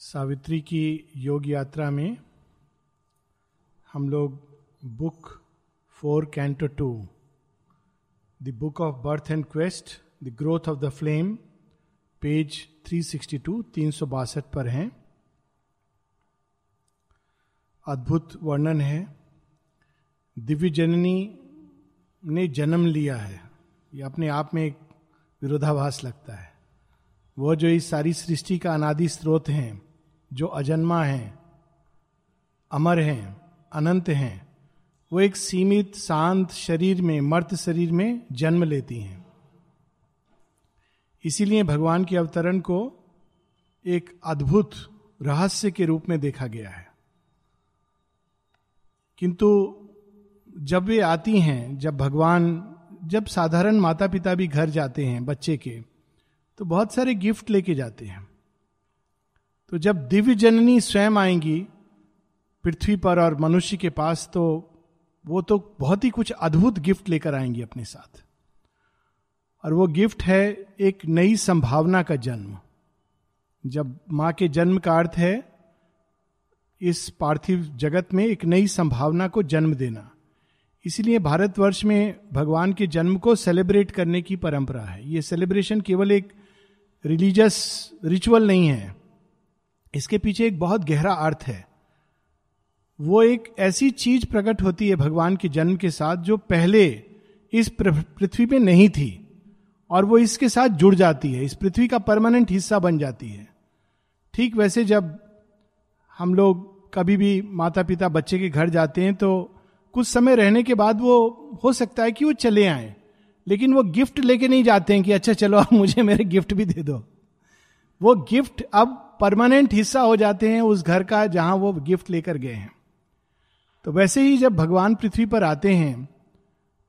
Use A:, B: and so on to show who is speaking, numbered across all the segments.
A: सावित्री की योग यात्रा में हम लोग book four canto two, the book of birth and quest, the growth of the flame, page 362 तीन सौ बासठ पर हैं। अद्भुत वर्णन है। दिव्य जननी ने जन्म लिया है। यह अपने आप में एक विरोधाभास लगता है। वह जो इस सारी सृष्टि का अनादि स्रोत हैं जो अजन्मा हैं, अमर हैं, अनंत हैं, वो एक सीमित, शांत शरीर में, मर्त शरीर में जन्म लेती हैं। इसीलिए भगवान के अवतरण को एक अद्भुत रहस्य के रूप में देखा गया है। किंतु जब वे आती हैं, जब भगवान, जब साधारण माता पिता भी घर जाते हैं बच्चे के तो बहुत सारे गिफ्ट लेके जाते हैं। तो जब दिव्य जननी स्वयं आएँगी पृथ्वी पर और मनुष्य के पास तो वो तो बहुत ही कुछ अद्भुत गिफ्ट लेकर आएँगी अपने साथ। और वो गिफ्ट है एक नई संभावना का जन्म। जब माँ के जन्म का अर्थ है इस पार्थिव जगत में एक नई संभावना को जन्म देना। इसीलिए भारतवर्ष में भगवान के जन्म को सेलिब्रेट करने की परंपरा है। ये सेलिब्रेशन केवल एक रिलीजियस रिचुअल नहीं है। इसके पीछे एक बहुत गहरा अर्थ है। वो एक ऐसी चीज़ प्रकट होती है भगवान के जन्म के साथ जो पहले इस पृथ्वी पे नहीं थी और वो इसके साथ जुड़ जाती है। इस पृथ्वी का परमानेंट हिस्सा बन जाती है। ठीक वैसे जब हम लोग कभी भी माता पिता बच्चे के घर जाते हैं तो कुछ समय रहने के बाद वो, हो सकता है कि वो चले आए, लेकिन वो गिफ्ट लेके नहीं जाते हैं कि अच्छा चलो आप मुझे मेरे गिफ्ट भी दे दो। वो गिफ्ट अब परमानेंट हिस्सा हो जाते हैं उस घर का जहाँ वो गिफ्ट लेकर गए हैं। तो वैसे ही जब भगवान पृथ्वी पर आते हैं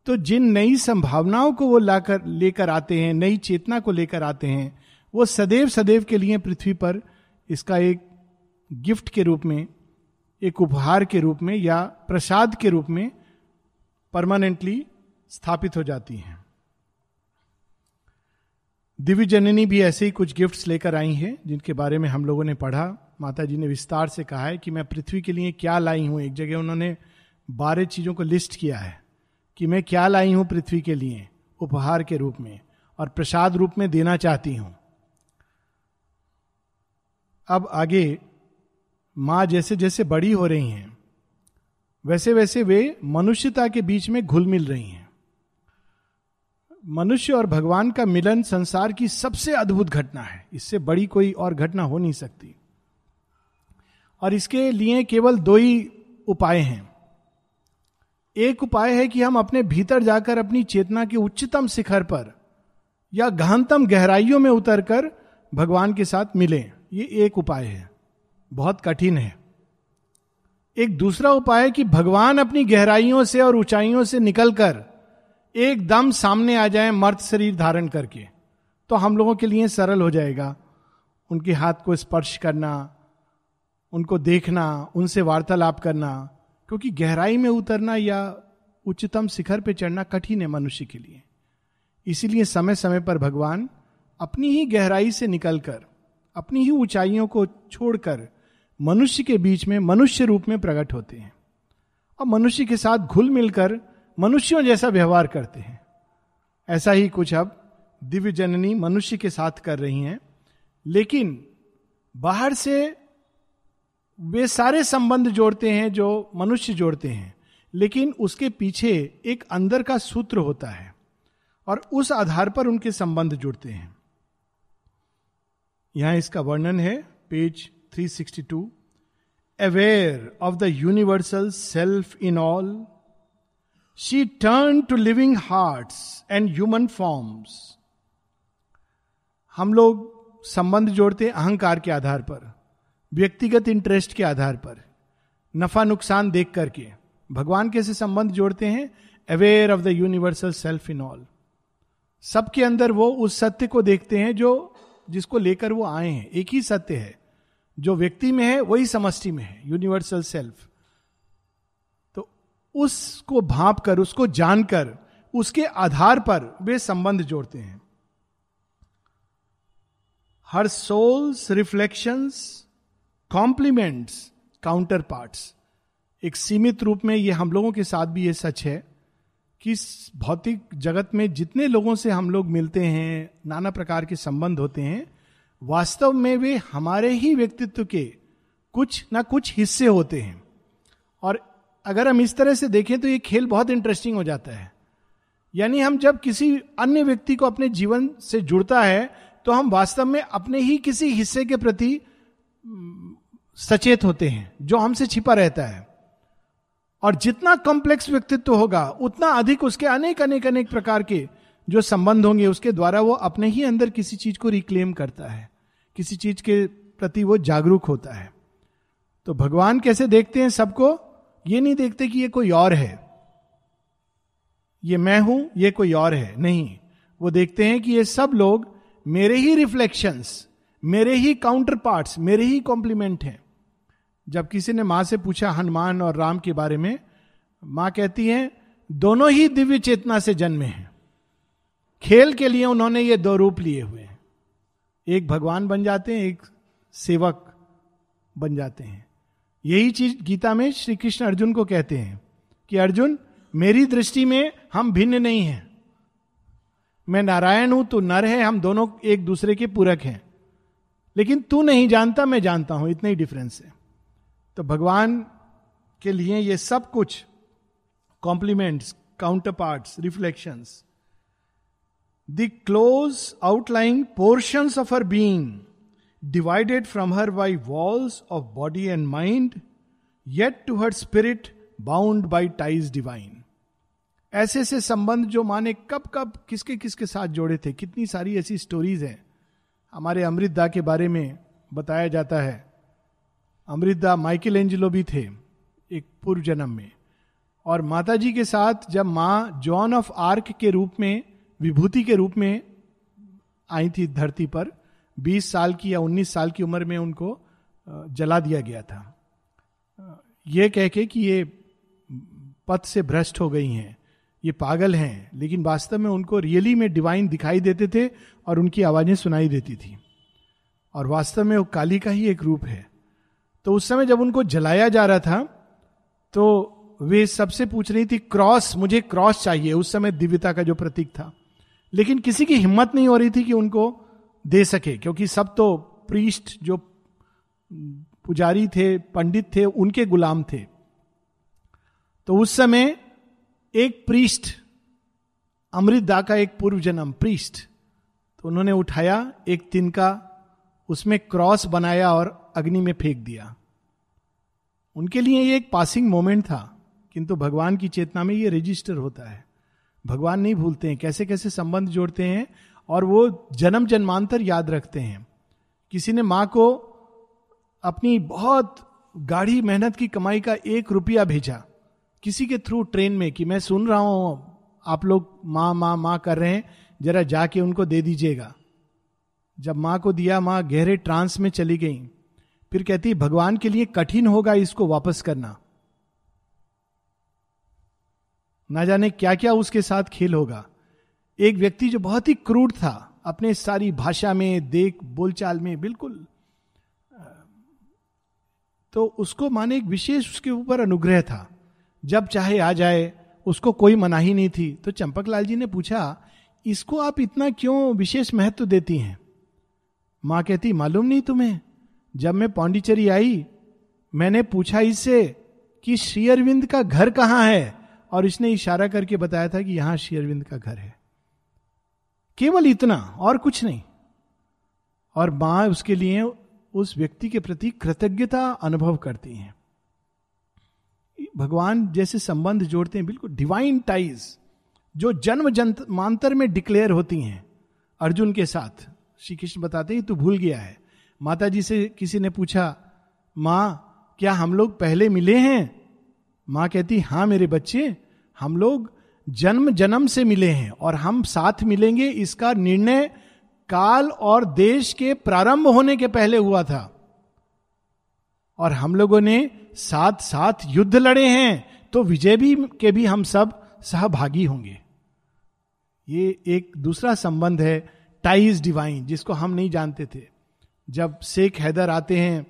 A: तो जिन नई संभावनाओं को वो लाकर, लेकर आते हैं, नई चेतना को लेकर आते हैं, वो सदैव सदैव के लिए पृथ्वी पर इसका एक गिफ्ट के रूप में, एक उपहार के रूप में या प्रसाद के रूप में परमानेंटली स्थापित हो जाती हैं। दिव्य जननी भी ऐसे ही कुछ गिफ्ट्स लेकर आई हैं, जिनके बारे में हम लोगों ने पढ़ा। माता जी ने विस्तार से कहा है कि मैं पृथ्वी के लिए क्या लाई हूँ। एक जगह उन्होंने बारह चीज़ों को लिस्ट किया है कि मैं क्या लाई हूँ पृथ्वी के लिए, उपहार के रूप में और प्रसाद रूप में देना चाहती हूँ। अब आगे, माँ जैसे जैसे बड़ी हो रही हैं वैसे वैसे वे मनुष्यता के बीच में घुल मिल रही हैं। मनुष्य और भगवान का मिलन संसार की सबसे अद्भुत घटना है। इससे बड़ी कोई और घटना हो नहीं सकती। और इसके लिए केवल दो ही उपाय हैं। एक उपाय है कि हम अपने भीतर जाकर अपनी चेतना के उच्चतम शिखर पर या गहनतम गहराइयों में उतरकर भगवान के साथ मिलें। ये एक उपाय है। बहुत कठिन है। एक दूसरा उपाय है कि भगवान अपनी गहराइयों से और ऊंचाइयों से निकलकर एकदम सामने आ जाए, मर्द शरीर धारण करके तो हम लोगों के लिए सरल हो जाएगा। उनके हाथ को स्पर्श करना, उनको देखना, उनसे वार्तालाप करना, क्योंकि गहराई में उतरना या उच्चतम शिखर पे चढ़ना कठिन है मनुष्य के लिए। इसीलिए समय समय पर भगवान अपनी ही गहराई से निकलकर, अपनी ही ऊंचाइयों को छोड़कर मनुष्य के बीच में, मनुष्य रूप में प्रकट होते हैं। और मनुष्य के साथ घुल मिलकर मनुष्यों जैसा व्यवहार करते हैं। ऐसा ही कुछ अब दिव्य जननी मनुष्य के साथ कर रही हैं, लेकिन बाहर से वे सारे संबंध जोड़ते हैं जो मनुष्य जोड़ते हैं, लेकिन उसके पीछे एक अंदर का सूत्र होता है और उस आधार पर उनके संबंध जुड़ते हैं। यहाँ इसका वर्णन है, page 362 aware of the universal self in all she turn to living heart and human forms हम लोग संबंध जोड़ते अहंकार के आधार पर, व्यक्तिगत इंटरेस्ट के आधार पर, नफा नुकसान देख करके। भगवान कैसे संबंध जोड़ते हैं? Aware of the universal self in all सबके अंदर वो उस सत्य को देखते हैं जो, जिसको लेकर वो आए हैं। एक ही सत्य है। जो व्यक्ति में है, वही समष्टि में है यूनिवर्सल सेल्फ उसको भाप कर, उसको जानकर उसके आधार पर वे संबंध जोड़ते हैं। Her souls, reflections, complements counter parts एक सीमित रूप में ये हम लोगों के साथ भी ये सच है कि भौतिक जगत में जितने लोगों से हम लोग मिलते हैं, नाना प्रकार के संबंध होते हैं, वास्तव में वे हमारे ही व्यक्तित्व के कुछ ना कुछ हिस्से होते हैं। और अगर हम इस तरह से देखें तो ये खेल बहुत इंटरेस्टिंग हो जाता है। यानी हम जब किसी अन्य व्यक्ति को अपने जीवन से जुड़ता है तो हम वास्तव में अपने ही किसी हिस्से के प्रति सचेत होते हैं, जो हमसे छिपा रहता है। और जितना कॉम्प्लेक्स व्यक्तित्व होगा, उतना अधिक उसके अनेक अनेक अनेक प्रकार के जो संबंध होंगे, उसके द्वारा वो अपने ही अंदर किसी चीज़ को रिक्लेम करता है। किसी चीज़ के प्रति वो जागरूक होता है। तो भगवान कैसे देखते हैं सबको? ये नहीं देखते कि ये कोई और है। ये मैं हूँ, ये कोई और है। नहीं, वो देखते हैं कि ये सब लोग मेरे ही रिफ्लेक्शंस मेरे ही काउंटर पार्ट्स मेरे ही कॉम्प्लीमेंट हैं। जब किसी ने माँ से पूछा हनुमान और राम के बारे में, माँ कहती हैं, दोनों ही दिव्य चेतना से जन्मे हैं। खेल के लिए उन्होंने ये दो रूप लिए हुए हैं। एक भगवान बन जाते हैं, एक सेवक बन जाते हैं। यही चीज़ गीता में श्री कृष्ण अर्जुन को कहते हैं कि अर्जुन, मेरी दृष्टि में हम भिन्न नहीं हैं। मैं नारायण हूँ तो नर है, हम दोनों एक दूसरे के पूरक हैं। लेकिन तू नहीं जानता, मैं जानता हूँ, इतना ही डिफरेंस है। तो भगवान के लिए ये सब कुछ complements counter part reflection the close outline portion of her being divided from her by walls of body and mind yet to her spirit bound by ties divine ऐसे ऐसे संबंध जो माने कब कब, किसके किसके साथ जोड़े थे? कितनी सारी ऐसी स्टोरीज हैं। हमारे अमृतदा के बारे में बताया जाता है। अमृतदा माइकल एंजिलो भी थे एक पूर्व जन्म में। और माता जी के साथ जब माँ जॉन ऑफ़ आर्क के रूप में, विभूति के रूप में आई थी धरती पर 20 साल की या 19 साल की उम्र में उनको जला दिया गया था। ये कह के कि ये पथ से भ्रष्ट हो गई हैं। ये पागल हैं, लेकिन वास्तव में उनको रियली में डिवाइन दिखाई देते थे और उनकी आवाज़ें सुनाई देती थी। और वास्तव में वो काली का ही एक रूप है। तो उस समय जब उनको जलाया जा रहा था तो वे सबसे पूछ रही थी, क्रॉस, मुझे क्रॉस चाहिए। उस समय दिव्यता का जो प्रतीक था। लेकिन किसी की हिम्मत नहीं हो रही थी कि उनको दे सके, क्योंकि सब तो प्रीस्ट जो पुजारी थे, पंडित थे, उनके गुलाम थे। तो उस समय एक प्रीस्ट अमृतदा का एक पूर्व जन्म प्रीस्ट तो उन्होंने उठाया एक तिनका उसमें क्रॉस बनाया और अग्नि में फेंक दिया। उनके लिए ये एक पासिंग मोमेंट था, किंतु भगवान की चेतना में ये रजिस्टर होता है। भगवान नहीं भूलते हैं कैसे कैसे संबंध जोड़ते हैं और वो जन्म जन्मांतर याद रखते हैं। किसी ने माँ को अपनी बहुत गाढ़ी मेहनत की कमाई का एक रुपया भेजा, किसी के थ्रू ट्रेन में कि मैं सुन रहा हूँ, आप लोग माँ माँ माँ कर रहे हैं, जरा जाके उनको दे दीजिएगा। जब माँ को दिया, माँ गहरे ट्रांस में चली गई। फिर कहती, भगवान के लिए कठिन होगा इसको वापस करना। ना जाने क्या क्या उसके साथ खेल होगा। एक व्यक्ति जो बहुत ही क्रूड था, अपने सारी भाषा में, देख, बोलचाल में, बिल्कुल तो उसको माने एक विशेष उसके ऊपर अनुग्रह था। जब चाहे आ जाए, उसको कोई मनाही नहीं थी तो चंपक लाल जी ने पूछा, इसको आप इतना क्यों विशेष महत्व देती हैं? माँ कहती, मालूम नहीं तुम्हें। जब मैं पांडिचेरी आई, मैंने पूछा इससे कि श्री अरविंद का घर कहाँ है? और इसने इशारा करके बताया था कि यहाँ श्री अरविंद का घर है। केवल इतना और कुछ नहीं। और माँ उसके लिए उस व्यक्ति के प्रति कृतज्ञता अनुभव करती हैं। भगवान जैसे संबंध जोड़ते हैं, बिल्कुल डिवाइन टाइज जो जन्म जन्मांतर में डिक्लेयर होती हैं अर्जुन के साथ। श्री कृष्ण बताते हैं, तू भूल गया है। माता जी से किसी ने पूछा, माँ, क्या हम लोग पहले मिले हैं? माँ कहती, हाँ मेरे बच्चे, हम लोग जन्म जन्म से मिले हैं और हम साथ मिलेंगे। इसका निर्णय काल और देश के प्रारंभ होने के पहले हुआ था। और हम लोगों ने साथ साथ युद्ध लड़े हैं तो विजय भी, के भी हम सब सहभागी होंगे। ये एक दूसरा संबंध है टाइज डिवाइन जिसको हम नहीं जानते थे। जब शेख हैदर आते हैं,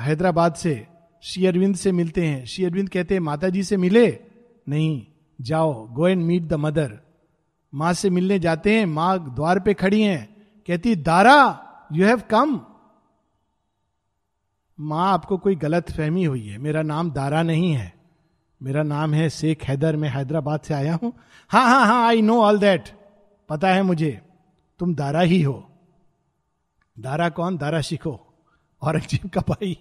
A: हैदराबाद से, श्री अरविंद से मिलते हैं। श्री अरविंद कहते हैं माता जी से मिले? नहीं। जाओ go and meet the mother माँ से मिलने जाते हैं, माँ द्वार पे खड़ी हैं। कहती, दारा यू हैव कम माँ, आपको कोई गलत फहमी हुई है? मेरा नाम दारा नहीं है। मेरा नाम है शेख हैदर, मैं हैदराबाद से आया हूँ। हाँ हाँ हाँ आई नो ऑल दैट पता है मुझे, तुम दारा ही हो। दारा कौन? दारा शिखो, औरंगज़ेब का भाई।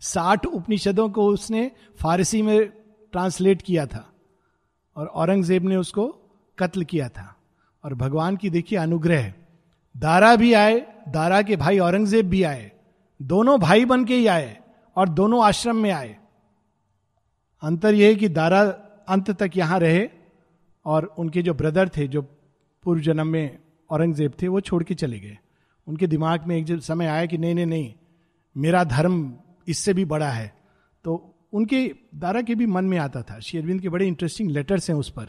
A: साठ उपनिषदों को उसने फारसी में ट्रांसलेट किया था। और औरंगज़ेब ने उसको कत्ल किया था। और भगवान की देखिए अनुग्रह। दारा भी आए, दारा के भाई औरंगज़ेब भी आए। दोनों भाई बन के ही आए और दोनों आश्रम में आए। अंतर यह कि दारा अंत तक यहाँ रहे और उनके जो ब्रदर थे, जो पूर्व जन्म में औरंगज़ेब थे, वो छोड़ के चले गए। उनके दिमाग में एक समय आया कि नहीं नहीं नहीं, मेरा धर्म इससे भी बड़ा है तो उनके दारा के भी मन में आता था। शेरविंद के बड़े इंटरेस्टिंग लेटर्स हैं उस पर।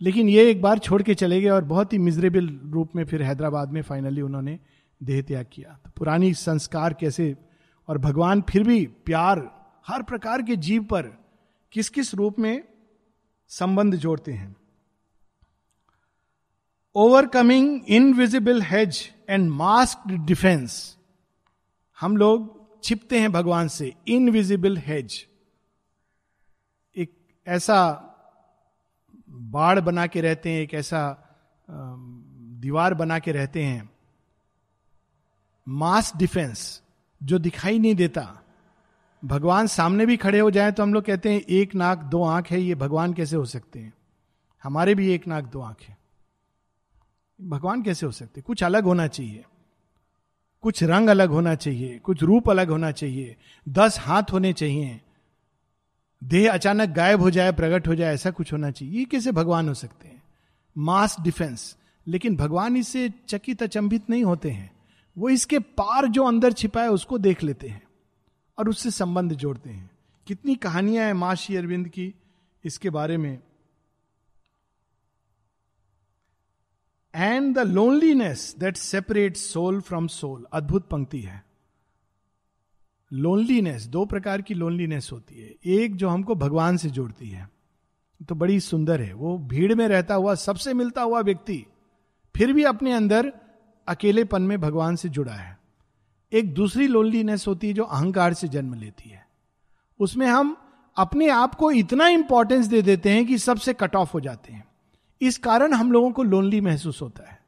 A: लेकिन ये एक बार छोड़ के चले गए और बहुत ही मिजरेबल रूप में फिर हैदराबाद में फाइनली उन्होंने देह त्याग किया। तो पुरानी संस्कार कैसे और भगवान फिर भी प्यार, हर प्रकार के जीव पर किस किस रूप में संबंध जोड़ते हैं। Overcoming invisible hedge and mask defence हम लोग छिपते हैं भगवान से इनविजिबल हेज एक ऐसा बाढ़ बना के रहते हैं, एक ऐसा दीवार बना के रहते हैं। मास डिफेंस जो दिखाई नहीं देता। भगवान सामने भी खड़े हो जाए तो हम लोग कहते हैं, एक नाक, दो आँख है, ये भगवान कैसे हो सकते हैं? हमारे भी एक नाक, दो आँख है। भगवान कैसे हो सकते कुछ अलग होना चाहिए। कुछ रंग अलग होना चाहिए, कुछ रूप अलग होना चाहिए, दस हाथ होने चाहिए। देह अचानक गायब हो जाए, प्रकट हो जाए, ऐसा कुछ होना चाहिए। ये कैसे भगवान हो सकते हैं? मास डिफेंस लेकिन भगवान इससे चकित, अचंभित नहीं होते हैं। वो इसके पार जो अंदर छिपा है, उसको देख लेते हैं और उससे संबंध जोड़ते हैं। कितनी कहानियाँ हैं माँ श्री अरविंद की इसके बारे में। And the loneliness that separate soul from soul अद्भुत पंक्ति है। लोनलीनेस दो प्रकार की लोनलीनेस होती है। एक जो हमको भगवान से जोड़ती है। तो बड़ी सुंदर है। वो भीड़ में रहता हुआ, सबसे मिलता हुआ व्यक्ति, फिर भी अपने अंदर अकेलेपन में भगवान से जुड़ा है। एक दूसरी लोनलीनेस होती है जो अहंकार से जन्म लेती है। उसमें हम अपने आप को इतना इंपॉर्टेंस दे देते हैं कि सबसे कट ऑफ़ हो जाते हैं। इस कारण हम लोगों को लोनली महसूस होता है।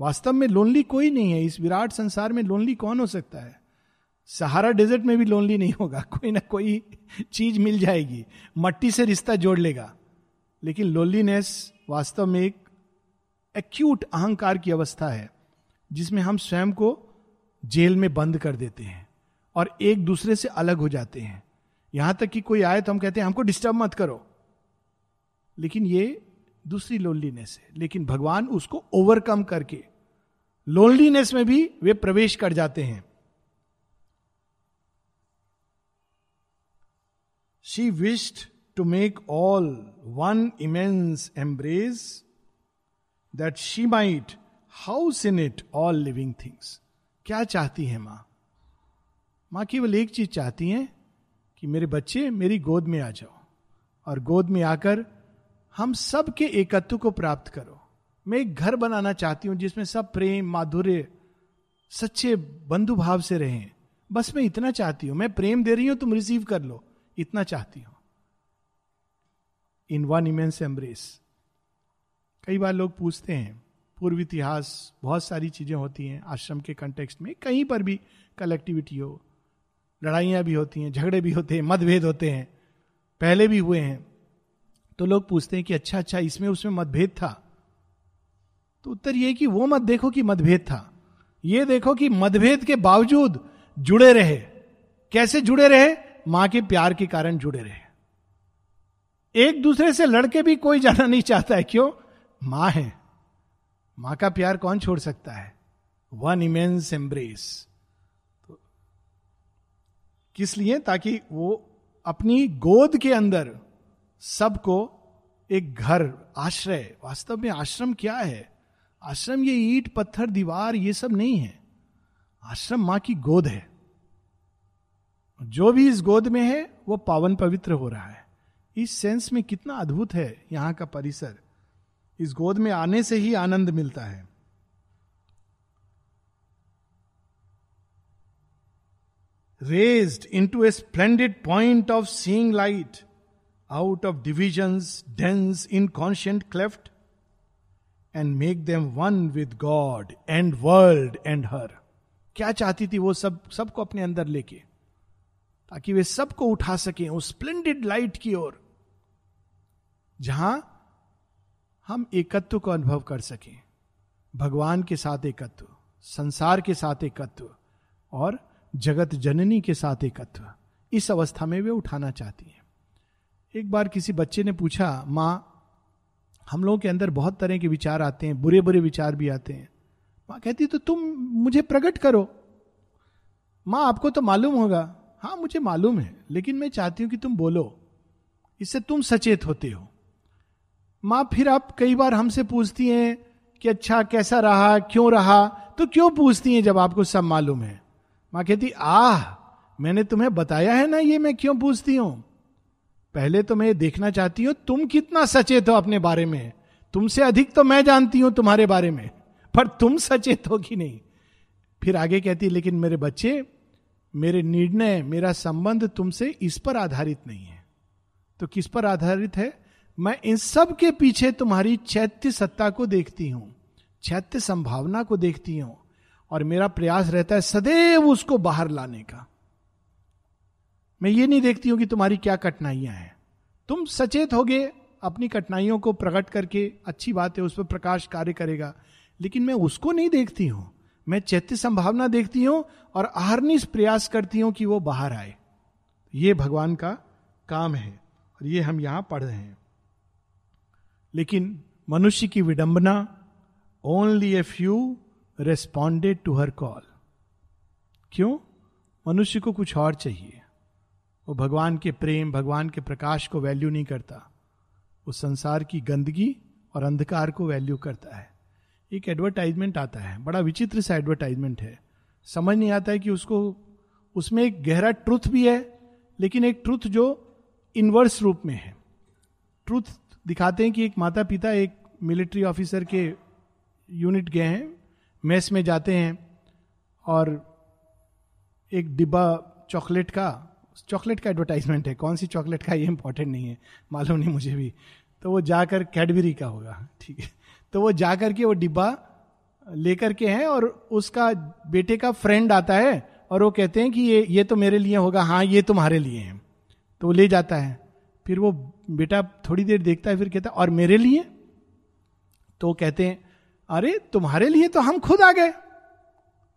A: वास्तव में लोनली कोई नहीं है। इस विराट संसार में लोनली कौन हो सकता है? सहारा डेजर्ट में भी लोनली नहीं होगा। कोई ना कोई चीज़ मिल जाएगी। मट्टी से रिश्ता जोड़ लेगा। लेकिन लोनलीनेस वास्तव में एक एक्यूट अहंकार की अवस्था है, जिसमें हम स्वयं को जेल में बंद कर देते हैं और एक दूसरे से अलग हो जाते हैं। यहाँ तक कि कोई आए तो हम कहते हैं, हमको डिस्टर्ब मत करो। लेकिन ये दूसरी लोनलीनेस है। लेकिन भगवान उसको ओवरकम करके लोनलीनेस में भी वे प्रवेश कर जाते हैं। She wished to make all one immense embrace that she might house in it all living things क्या चाहती है माँ? माँ केवल एक चीज़ चाहती है कि मेरे बच्चे मेरी गोद में आ जाओ और गोद में आकर हम सब के एकत्व को प्राप्त करो। मैं एक घर बनाना चाहती हूँ जिसमें सब प्रेम, माधुर्य, सच्चे बंधु भाव से रहें। बस मैं इतना चाहती हूँ। मैं प्रेम दे रही हूँ, तुम रिसीव कर लो। इतना चाहती हूँ। इन वन इमेंस एम्ब्रेस कई बार लोग पूछते हैं, पूर्व इतिहास, बहुत सारी चीज़ें होती हैं, आश्रम के कंटेक्स्ट में। कहीं पर भी कलेक्टिविटी हो, लड़ाइयाँ भी होती हैं, झगड़े भी होते हैं, मतभेद होते हैं, पहले भी हुए हैं। तो लोग पूछते हैं कि अच्छा अच्छा इसमें उसमें मतभेद था। तो उत्तर यह कि वो मत देखो कि मतभेद था। ये देखो कि मतभेद के बावजूद जुड़े रहे। कैसे जुड़े रहे? माँ के प्यार के कारण जुड़े रहे। एक दूसरे से लड़के भी कोई जाना नहीं चाहता है। क्यों? माँ है। माँ का प्यार कौन छोड़ सकता है? वन इमेंस एम्ब्रेस तो किस लिए? ताकि वो अपनी गोद के अंदर सबको एक घर, आश्रय। वास्तव में आश्रम क्या है? आश्रम ये ईट, पत्थर, दीवार, ये सब नहीं है। आश्रम माँ की गोद है। जो भी इस गोद में है, वो पावन पवित्र हो रहा है। इस सेंस में कितना अद्भुत है यहाँ का परिसर। इस गोद में आने से ही आनंद मिलता है। Raised into a splendid point of seeing light of divisions dense inconscient cleft and make them one with God and world and her क्या चाहती थी वो सब, सबको अपने अंदर लेके? ताकि वे सबको उठा सकें उस स्प्लेंडेड लाइट की ओर, जहाँ हम एकत्व को अनुभव कर सकें। भगवान के साथ एकत्व, संसार के साथ एकत्व, और जगत जननी के साथ एकत्व। इस अवस्था में वे उठाना चाहती हैं। एक बार किसी बच्चे ने पूछा, माँ, हम लोगों के अंदर बहुत तरह के विचार आते हैं बुरे बुरे विचार भी आते हैं। माँ कहती तो तुम मुझे प्रकट करो। माँ, आपको तो मालूम होगा। हाँ मुझे मालूम है, लेकिन मैं चाहती हूँ कि तुम बोलो। इससे तुम सचेत होते हो। माँ, फिर आप कई बार हमसे पूछती हैं कि अच्छा कैसा रहा, क्यों रहा? तो क्यों पूछती हैं जब आपको सब मालूम है? माँ कहती, आह, मैंने तुम्हें बताया है ना ये मैं क्यों पूछती हूँ? पहले तो मैं ये देखना चाहती हूँ, तुम कितना सचेत हो अपने बारे में। तुमसे अधिक तो मैं जानती हूँ तुम्हारे बारे में, पर तुम सचेत हो कि नहीं। फिर आगे कहती लेकिन मेरे बच्चे, मेरे निर्णय, मेरा संबंध तुमसे इस पर आधारित नहीं है। तो किस पर आधारित है? मैं इन सब के पीछे तुम्हारी चैत्य सत्ता को देखती हूँ, चैत्य संभावना को देखती हूँ, और मेरा प्रयास रहता है सदैव उसको बाहर लाने का। मैं ये नहीं देखती हूँ कि तुम्हारी क्या कठिनाइयाँ हैं। तुम सचेत होगे, अपनी कठिनाइयों को प्रकट करके अच्छी बात है, उस पर प्रकाश कार्य करेगा। लेकिन मैं उसको नहीं देखती हूँ। मैं चैत्य संभावना देखती हूँ और आहरनिश प्रयास करती हूँ कि वो बाहर आए। ये भगवान का काम है और ये हम यहाँ पढ़ रहे हैं। लेकिन मनुष्य की विडंबना only a few responded to her call क्यों? मनुष्य को कुछ और चाहिए। वो भगवान के प्रेम, भगवान के प्रकाश को वैल्यू नहीं करता। वो संसार की गंदगी और अंधकार को वैल्यू करता है। एक एडवर्टाइजमेंट आता है, बड़ा विचित्र सा एडवर्टाइजमेंट है। समझ नहीं आता है कि उसको, उसमें एक गहरा ट्रुथ भी है, लेकिन एक ट्रुथ जो इनवर्स रूप में है। ट्रुथ दिखाते हैं कि एक माता पिता एक मिलिट्री ऑफिसर के यूनिट गए हैं मेस में जाते हैं, और एक डिब्बा चॉकलेट का चॉकलेट का एडवर्टाइजमेंट है। कौन सी चॉकलेट का ये इंपॉर्टेंट नहीं है। मालूम नहीं मुझे भी। तो वो जाकर कैडबरी का होगा। ठीक है। तो वो जाकर के वो डिब्बा लेकर के हैं और उसका बेटे का फ्रेंड आता है और वो कहते हैं कि ये ये तो मेरे लिए होगा। हाँ ये तुम्हारे लिए है। तो वो ले जाता है। फिर वो बेटा थोड़ी देर देखता है, फिर कहता है, और मेरे लिए? तो कहते हैं, अरे, तुम्हारे लिए तो हम खुद आ गए।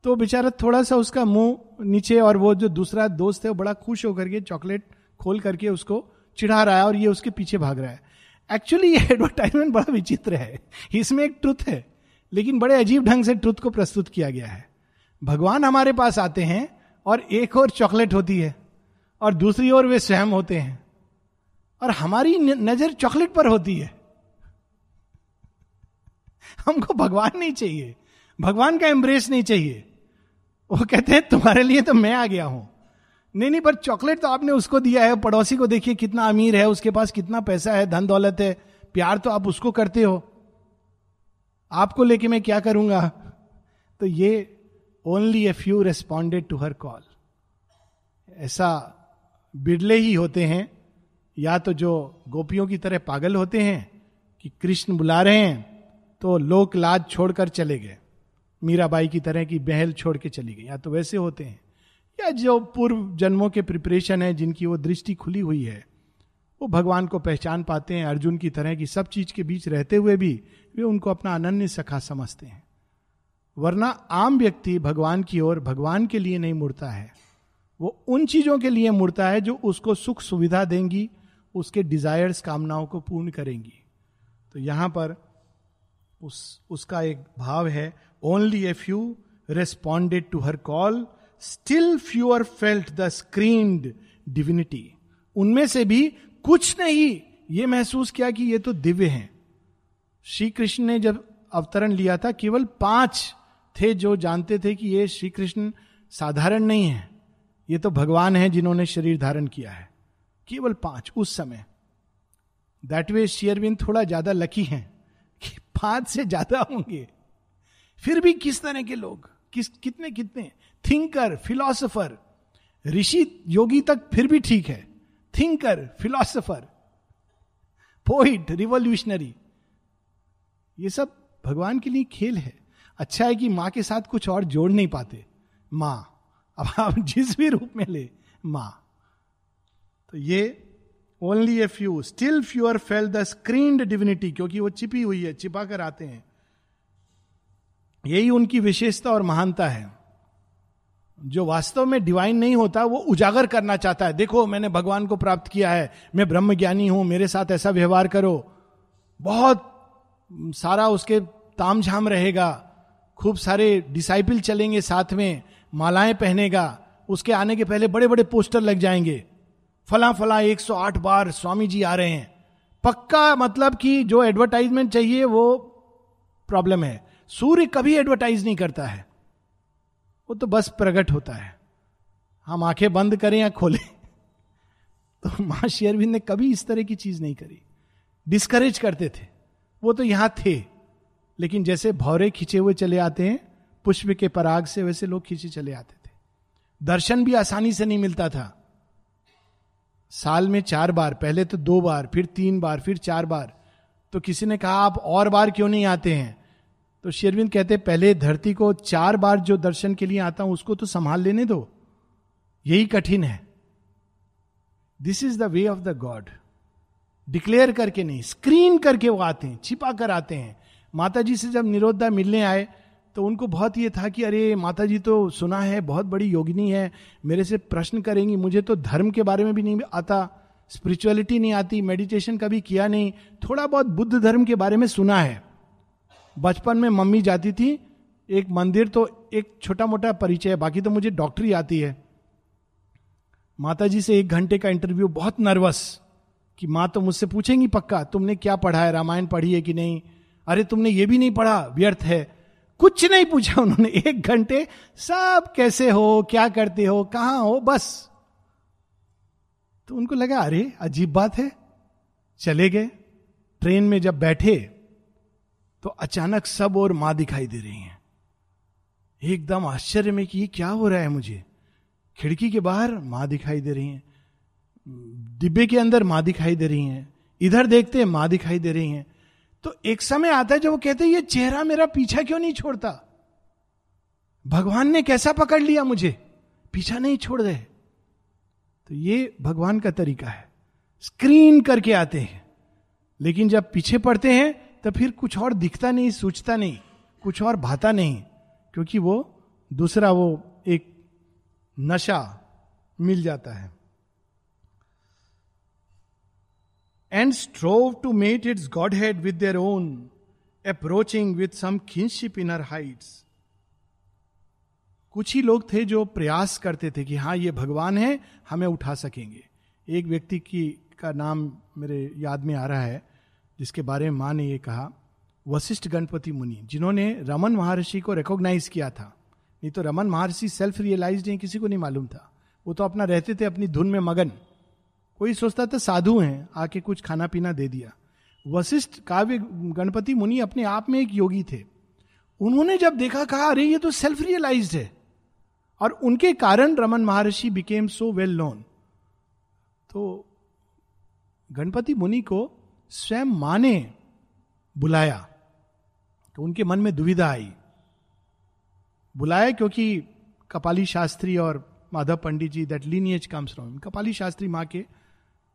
A: तो बेचारा थोड़ा सा उसका मुँह नीचे और वो जो दूसरा दोस्त है, वो बड़ा खुश होकर के चॉकलेट खोल करके उसको चिढ़ा रहा है और ये उसके पीछे भाग रहा है। एक्चुअली ये एडवर्टाइजमेंट बड़ा विचित्र है। इसमें एक ट्रुथ है, लेकिन बड़े अजीब ढंग से ट्रुथ को प्रस्तुत किया गया है। भगवान हमारे पास आते हैं और एक और चॉकलेट होती है और दूसरी ओर वे स्वयं होते हैं और हमारी नज़र चॉकलेट पर होती है। हमको भगवान नहीं चाहिए। भगवान का एम्ब्रेस नहीं चाहिए। वो कहते हैं, तुम्हारे लिए तो मैं आ गया हूँ। नहीं नहीं, पर चॉकलेट तो आपने उसको दिया है। पड़ोसी को देखिए, कितना अमीर है, उसके पास कितना पैसा है धन दौलत है, प्यार तो आप उसको करते हो। आपको लेके मैं क्या करूँगा? तो ये only a few responded to her call ऐसा बिरले ही होते हैं, या तो जो गोपियों की तरह पागल होते हैं कि कृष्ण बुला रहे हैं तो लोक लाज छोड़कर चले गए। मीराबाई की तरह की बहल छोड़ के चली गई। या तो वैसे होते हैं, या जो पूर्व जन्मों के प्रिपरेशन है, जिनकी वो दृष्टि खुली हुई है, वो भगवान को पहचान पाते हैं, अर्जुन की तरह की सब चीज़ के बीच रहते हुए भी वे उनको अपना अनन्य सखा समझते हैं। वरना आम व्यक्ति भगवान की ओर, भगवान के लिए नहीं मुड़ता है। वो उन चीज़ों के लिए मुड़ता है जो उसको सुख सुविधा देंगी, उसके डिजायर्स कामनाओं को पूर्ण करेंगी। तो यहाँ पर उस, उसका एक भाव है only a few responded to her call still fewer felt the screened divinity उनमें से भी कुछ नहीं ये महसूस किया कि ये तो दिव्य हैं। श्री कृष्ण ने जब अवतरण लिया था, केवल पाँच थे जो जानते थे कि ये श्री कृष्ण साधारण नहीं है। ये तो भगवान है जिन्होंने शरीर धारण किया है। केवल पाँच उस समय। दैट वे शेयरविन थोड़ा ज़्यादा लकी हैं कि पाँच से ज़्यादा होंगे। फिर भी किस तरह के लोग? किस, कितने कितने? थिंकर फिलोसोफर ऋषि योगी तक फिर भी ठीक है। थिंकर फिलोसोफर पोइट रिवोल्यूशनरी ये सब भगवान के लिए खेल है। अच्छा है कि माँ के साथ कुछ और जोड़ नहीं पाते। माँ, अब आप जिस भी रूप में ले, माँ। तो ये only a few still fewer fell the screened divinity क्योंकि वो छिपी हुई है, छिपा कर आते हैं। यही उनकी विशेषता और महानता है। जो वास्तव में डिवाइन नहीं होता, वो उजागर करना चाहता है। देखो, मैंने भगवान को प्राप्त किया है। मैं ब्रह्म ज्ञानी हूँ, मेरे साथ ऐसा व्यवहार करो। बहुत सारा उसके ताम झाम रहेगा। खूब सारे डिसाइपल चलेंगे साथ में, मालाएँ पहनेगा। उसके आने के पहले बड़े बड़े पोस्टर लग जाएँगे। फला फला 108 बार स्वामी जी आ रहे हैं। पक्का मतलब कि जो एडवर्टाइजमेंट चाहिए, वो प्रॉब्लम है। सूर्य कभी एडवर्टाइज नहीं करता है। वो तो बस प्रकट होता है। हम आँखें बंद करें या खोलें तो माँ शेयरविंद ने कभी इस तरह की चीज़ नहीं करी। डिस्करेज करते थे। वो तो यहाँ थे, लेकिन जैसे भौरे खींचे हुए चले आते हैं, पुष्प के पराग से वैसे लोग खींचे चले आते थे। दर्शन भी आसानी से नहीं मिलता था। साल में चार बार, पहले तो दो बार, फिर तीन बार, फिर चार बार। तो किसी ने कहा, आप और बार क्यों नहीं आते हैं? तो शेरविंद कहते, पहले धरती को चार बार जो दर्शन के लिए आता हूँ, उसको तो संभाल लेने दो। यही कठिन है। This is the way of the God declare करके नहीं स्क्रीन करके वो आते हैं, छिपा कर आते हैं। माता जी से जब निरोधा मिलने आए तो उनको बहुत ये था कि, अरे माता जी तो सुना है, बहुत बड़ी योगिनी है, मेरे से प्रश्न करेंगी, मुझे तो धर्म के बारे में भी नहीं आता स्पिरिचुअलिटी नहीं आती मेडिटेशन कभी किया नहीं, थोड़ा बहुत बुद्ध धर्म के बारे में सुना है। बचपन में मम्मी जाती थी, एक मंदिर तो एक छोटा मोटा परिचय है, बाकी तो मुझे डॉक्टरी आती है। माता जी से एक घंटे का इंटरव्यू, बहुत नर्वस कि माँ तो मुझसे पूछेंगी पक्का, तुमने क्या पढ़ा है, रामायण पढ़ी है कि नहीं? अरे, तुमने ये भी नहीं पढ़ा, व्यर्थ है। कुछ नहीं पूछा उन्होंने, एक घंटे, सब कैसे हो, क्या करते हो, कहाँ हो, बस। तो उनको लगा, अरे, अजीब बात है। चले गए, ट्रेन में जब बैठे तो अचानक सब और माँ दिखाई दे रही हैं। एकदम आश्चर्य में कि ये क्या हो रहा है मुझे? खिड़की के बाहर माँ दिखाई दे रही हैं। डिब्बे के अंदर माँ दिखाई दे रही हैं। इधर देखते हैं माँ दिखाई दे रही हैं। तो एक समय आता है जब वो कहते हैं, ये चेहरा मेरा पीछा क्यों नहीं छोड़ता? भगवान ने कैसा पकड़ लिया मुझे? पीछा नहीं छोड़ दे। तो ये भगवान का तरीका है। स्क्रीन करके आते हैं। लेकिन जब पीछे पड़ते हैं तो फिर कुछ और दिखता नहीं सोचता नहीं, कुछ और भाता नहीं, क्योंकि वो दूसरा वो एक नशा मिल जाता है। And strove to met its godhead with their own approaching with some kinship in heights कुछ ही लोग थे जो प्रयास करते थे कि हाँ ये भगवान है, हमें उठा सकेंगे। एक व्यक्ति की, का नाम मेरे याद में आ रहा है जिसके बारे में माँ ने ये कहा, वशिष्ठ गणपति मुनि, जिन्होंने रमन महर्षि को रिकॉग्नाइज किया था, नहीं तो रमन महर्षि सेल्फ रियलाइज़ नहीं किसी को नहीं मालूम था। वो तो अपना रहते थे अपनी धुन में मगन। कोई सोचता था साधु हैं, आके कुछ खाना पीना दे दिया। वशिष्ठ काव्य गणपति मुनि अपने आप में एक योगी थे। उन्होंने जब देखा, कहा, अरे, ये तो सेल्फ रियलाइज़ है। और उनके कारण रमन महर्षि बिकेम सो वेल नोन तो गणपति मुनि को स्वयं माँ ने बुलाया तो उनके मन में दुविधा आई। बुलाया क्योंकि कपाली शास्त्री और Madhav Pandit ji that lineage comes from Kapali Shastri माँ के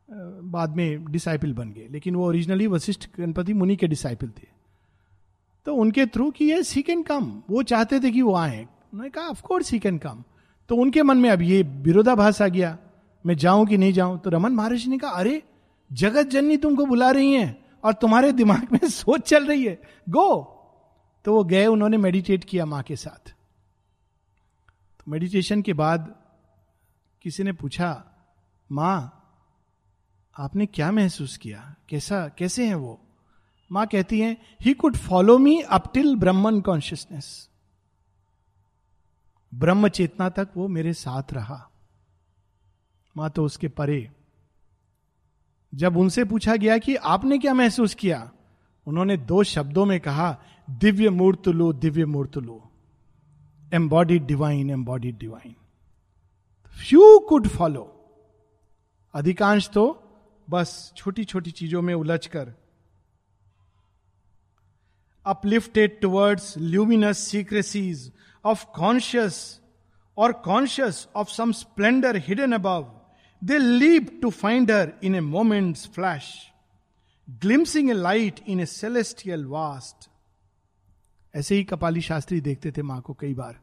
A: बाद में डिसाइपल बन गए, लेकिन वो ओरिजिनली वशिष्ठ गणपति मुनि के डिसाइपल थे। तो उनके थ्रू कि ये ही कैन कम वो चाहते थे कि वो आए। उन्होंने कहा ऑफकोर्स ही कैन कम तो उनके मन में अब ये विरोधाभास आ गया। मैं जाऊँ कि नहीं जाऊँ? तो रमन महर्षि ने कहा, अरे जगत जननी तुमको बुला रही है और तुम्हारे दिमाग में सोच चल रही है, गो। तो वो गए, उन्होंने मेडिटेट किया माँ के साथ। तो मेडिटेशन के बाद किसी ने पूछा, माँ, आपने क्या महसूस किया? कैसा, कैसे हैं वो? माँ कहती हैं he could follow me up till Brahman consciousness ब्रह्म चेतना तक वो मेरे साथ रहा। माँ तो उसके परे जब उनसे पूछा गया कि आपने क्या महसूस किया, उन्होंने दो शब्दों में कहा, दिव्य मूर्त लो, दिव्य मूर्त लो। Embodied divine embodied divine few could follow अधिकांश तो बस छोटी छोटी चीज़ों में उलझ कर। Uplifted towards luminous secrecies of conscious और conscious of some splendour hidden above they leave to find her in a moments flash glimpsing a light in a celestial vast ऐसे ही कपाली शास्त्री देखते थे माँ को कई बार।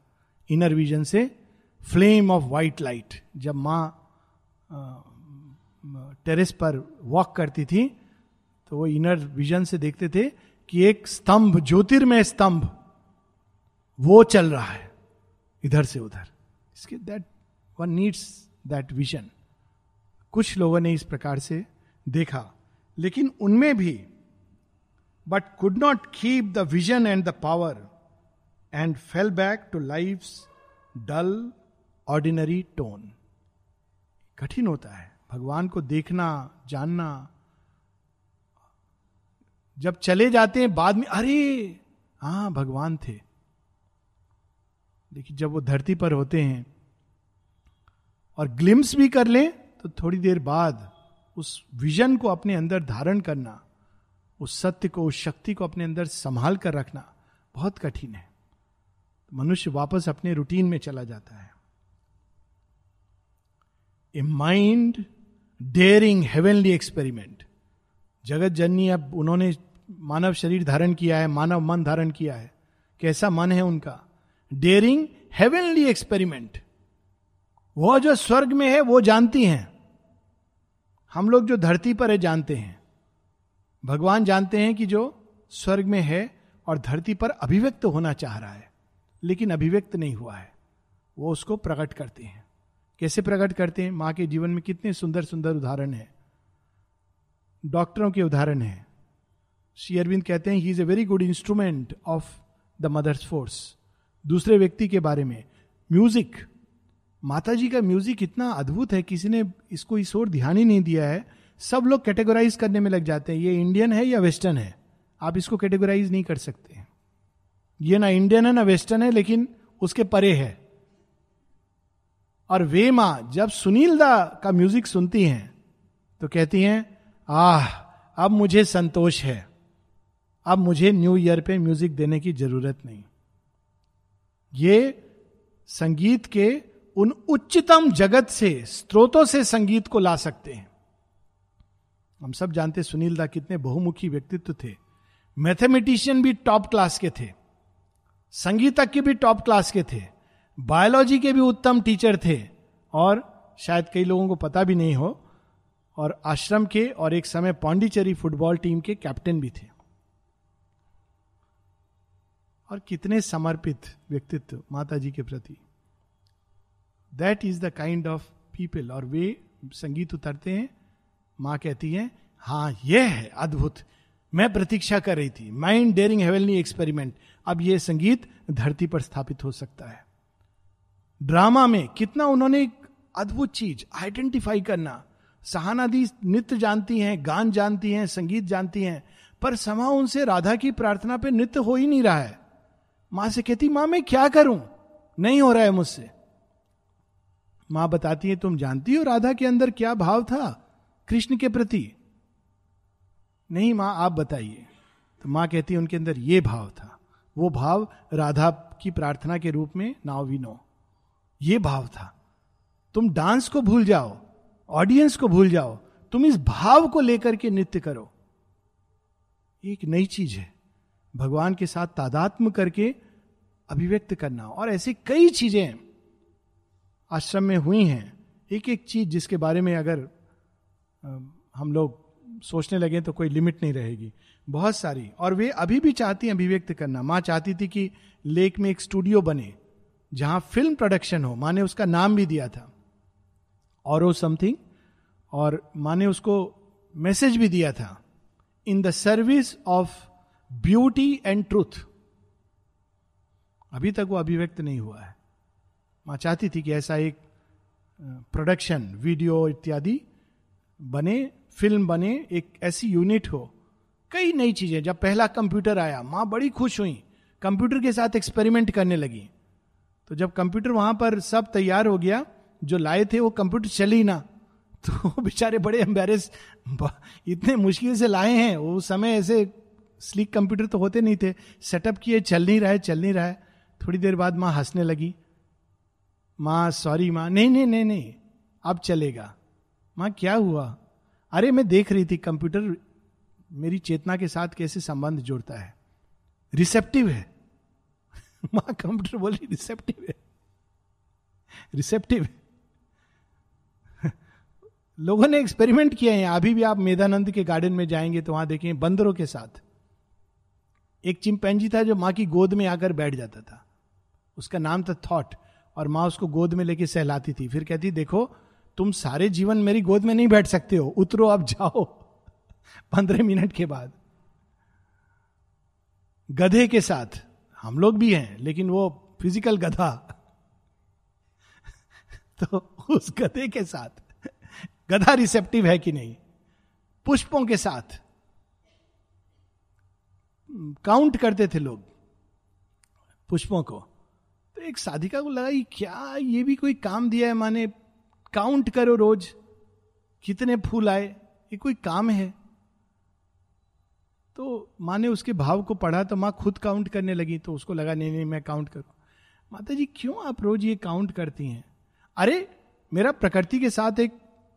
A: इनर विजन से फ्लेम ऑफ़ व्हाइट लाइट जब माँ टेरेस पर वॉक करती थी तो वो इनर विजन से देखते थे कि एक स्तंभ, ज्योतिर्मय स्तंभ, वो चल रहा है, इधर से उधर। इसके that one needs that vision कुछ लोगों ने इस प्रकार से देखा। लेकिन उनमें भी but could not keep the vision and the power and fell back to life dull ordinary tone कठिन होता है। भगवान को देखना, जानना। जब चले जाते हैं, बाद में, अरे, हा, भगवान थे। देखिए, जब वो धरती पर होते हैं और ग्लिम्स भी कर ले तो थोड़ी देर बाद उस विजन को अपने अंदर धारण करना, उस सत्य को, उस शक्ति को अपने अंदर संभाल कर रखना बहुत कठिन है। मनुष्य वापस अपने रूटीन में चला जाता है। A mind daring heavenly experiment. जगत जननी अब उन्होंने मानव शरीर धारण किया है, मानव मन धारण किया है। कैसा मन है उनका? Daring heavenly experiment. वो जो स्वर्ग में है, वो जानती हैं। हम लोग जो धरती पर है, जानते हैं। भगवान जानते हैं कि जो स्वर्ग में है और धरती पर अभिव्यक्त होना चाह रहा है, लेकिन अभिव्यक्त नहीं हुआ है। वो उसको प्रकट करते हैं। कैसे प्रकट करते हैं? माँ के जीवन में कितने सुंदर सुंदर उदाहरण है। डॉक्टरों के उदाहरण है। श्री अरविंद कहते हैं he is a very good instrument of the Mother's force दूसरे व्यक्ति के बारे में म्यूज़िक माता जी का म्यूज़िक इतना अद्भुत है, किसी ने इसको इस ओर ध्यान ही नहीं दिया है। सब लोग कैटेगराइज करने में लग जाते हैं, ये इंडियन है या वेस्टर्न है? आप इसको कैटेगराइज नहीं कर सकते। ये ना इंडियन है, ना वेस्टर्न है, लेकिन उसके परे है। और वे माँ जब सुनील दा का म्यूज़िक सुनती हैं तो कहती हैं, आह, अब मुझे संतोष है। अब मुझे न्यू ईयर पे म्यूज़िक देने की ज़रूरत नहीं। ये संगीत के उन उच्चतम जगत से, स्रोतों से संगीत को ला सकते हैं। हम सब जानते सुनील दा कितने बहुमुखी व्यक्तित्व थे। मैथमेटिशियन भी टॉप क्लास के थे। संगीतक के भी टॉप क्लास के थे। बायोलॉजी के भी उत्तम टीचर थे। और शायद कई लोगों को पता भी नहीं हो, और आश्रम के और एक समय पांडिचेरी फुटबॉल टीम के कैप्टन भी थे। और कितने समर्पित व्यक्तित्व माता जी के प्रति। That is the kind of people और वे संगीत उतरते हैं, माँ कहती है हाँ यह है, अद्भुत। मैं प्रतीक्षा कर रही थी। माइंड डेयरिंग हेवनली एक्सपेरिमेंट अब यह संगीत धरती पर स्थापित हो सकता है। ड्रामा में कितना उन्होंने एक अद्भुत चीज़ आइडेंटिफाई करना। सहानादी नृत्य जानती हैं, गान जानती हैं, संगीत जानती हैं, पर समा उनसे राधा की प्रार्थना पे नृत्य हो ही नहीं रहा है। माँ से कहती, माँ, मैं क्या करूँ? नहीं हो रहा है मुझसे। माँ बताती है, तुम जानती हो राधा के अंदर क्या भाव था कृष्ण के प्रति? नहीं माँ, आप बताइए। तो माँ कहती है, उनके अंदर ये भाव था। वो भाव राधा की प्रार्थना के रूप में नाव वी नो। ये भाव था। तुम डांस को भूल जाओ, ऑडियंस को भूल जाओ। तुम इस भाव को लेकर के नृत्य करो। एक नई चीज़ है। भगवान के साथ तादात्म करके अभिव्यक्त करना। और ऐसी कई चीज़ें आश्रम में हुई हैं। एक एक चीज़ जिसके बारे में अगर हम लोग सोचने लगे तो कोई लिमिट नहीं रहेगी। बहुत सारी। और वे अभी भी चाहती हैं अभिव्यक्त करना। माँ चाहती थी कि लेक में एक स्टूडियो बने, जहाँ फ़िल्म प्रोडक्शन हो। माँ ने उसका नाम भी दिया था। और समथिंग। और माँ ने उसको मैसेज भी दिया था। In the service of beauty and truth. अभी तक वो अभिव्यक्त नहीं हुआ है। माँ चाहती थी कि ऐसा एक प्रोडक्शन वीडियो इत्यादि बने फ़िल्म बने, एक ऐसी यूनिट हो। कई नई चीज़ें, जब पहला कंप्यूटर आया, माँ बड़ी खुश हुई कंप्यूटर के साथ एक्सपेरिमेंट करने लगी। तो जब कंप्यूटर वहाँ पर सब तैयार हो गया, जो लाए थे वो कंप्यूटर चली ना। तो बेचारे बड़े एम्बेरस इतने मुश्किल से लाए हैं, वो समय ऐसे स्लीक कंप्यूटर तो होते नहीं थे। सेटअप किए, चल नहीं रहा है, चल नहीं रहा है। थोड़ी देर बाद माँ हंसने लगी। माँ सॉरी माँ। नहीं नहीं नहीं नहीं। अब चलेगा। माँ, क्या हुआ? अरे, मैं देख रही थी, कंप्यूटर मेरी चेतना के साथ कैसे संबंध जोड़ता है। रिसेप्टिव है। माँ, कंप्यूटर बोली रिसेप्टिव है। रिसेप्टिव है। लोगों ने एक्सपेरिमेंट किए हैं। अभी भी आप मेधानंद के गार्डन में जाएँगे तो वहाँ देखेंगे बंदरों के साथ। एक चिंपैंजी था जो माँ की गोद में आकर बैठ जाता था। उसका नाम था थॉट। और माँ उसको गोद में लेके सहलाती थी। फिर कहती, देखो, तुम सारे जीवन मेरी गोद में नहीं बैठ सकते हो। उतरो, अब जाओ। पंद्रह मिनट के बाद। गधे के साथ, हम लोग भी हैं, लेकिन वो फ़िज़िकल गधा। तो उस गधे के साथ, गधा रिसेप्टिव है कि नहीं? पुष्पों के साथ काउंट करते थे लोग, पुष्पों को। तो एक साधिका को लगा क्या ये भी कोई काम दिया है माने? काउंट करो रोज। कितने फूल आए? ये कोई काम है? तो माँ ने उसके भाव को पढ़ा तो माँ खुद काउंट करने लगी तो उसको लगा, नहीं नहीं, मैं काउंट करूँ। माता जी क्यों आप रोज ये काउंट करती हैं? अरे, मेरा प्रकृति के साथ एक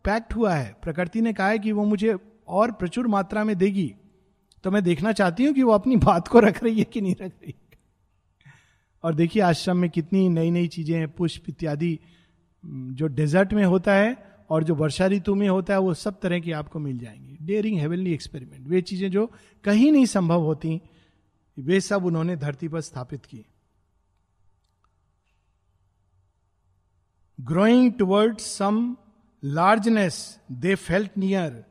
A: पैक्ट हुआ है। प्रकृति ने कहा है कि वो मुझे और प्रचुर मात्रा में देगी। तो मैं देखना चाहती हूँ कि वो अपनी बात को रख रही है कि नहीं रख रही। और देखिए आश्रम में कितनी नई नई चीज़ें हैं, पुष्प इत्यादि, जो डेजर्ट में होता है और जो वर्षा ऋतु में होता है, वो सब तरह की आपको मिल जाएँगी। डेयरिंग हेवनली एक्सपेरिमेंट वे चीज़ें जो कहीं नहीं संभव होती, वे सब उन्होंने धरती पर स्थापित की। Growing toward some largeness they felt near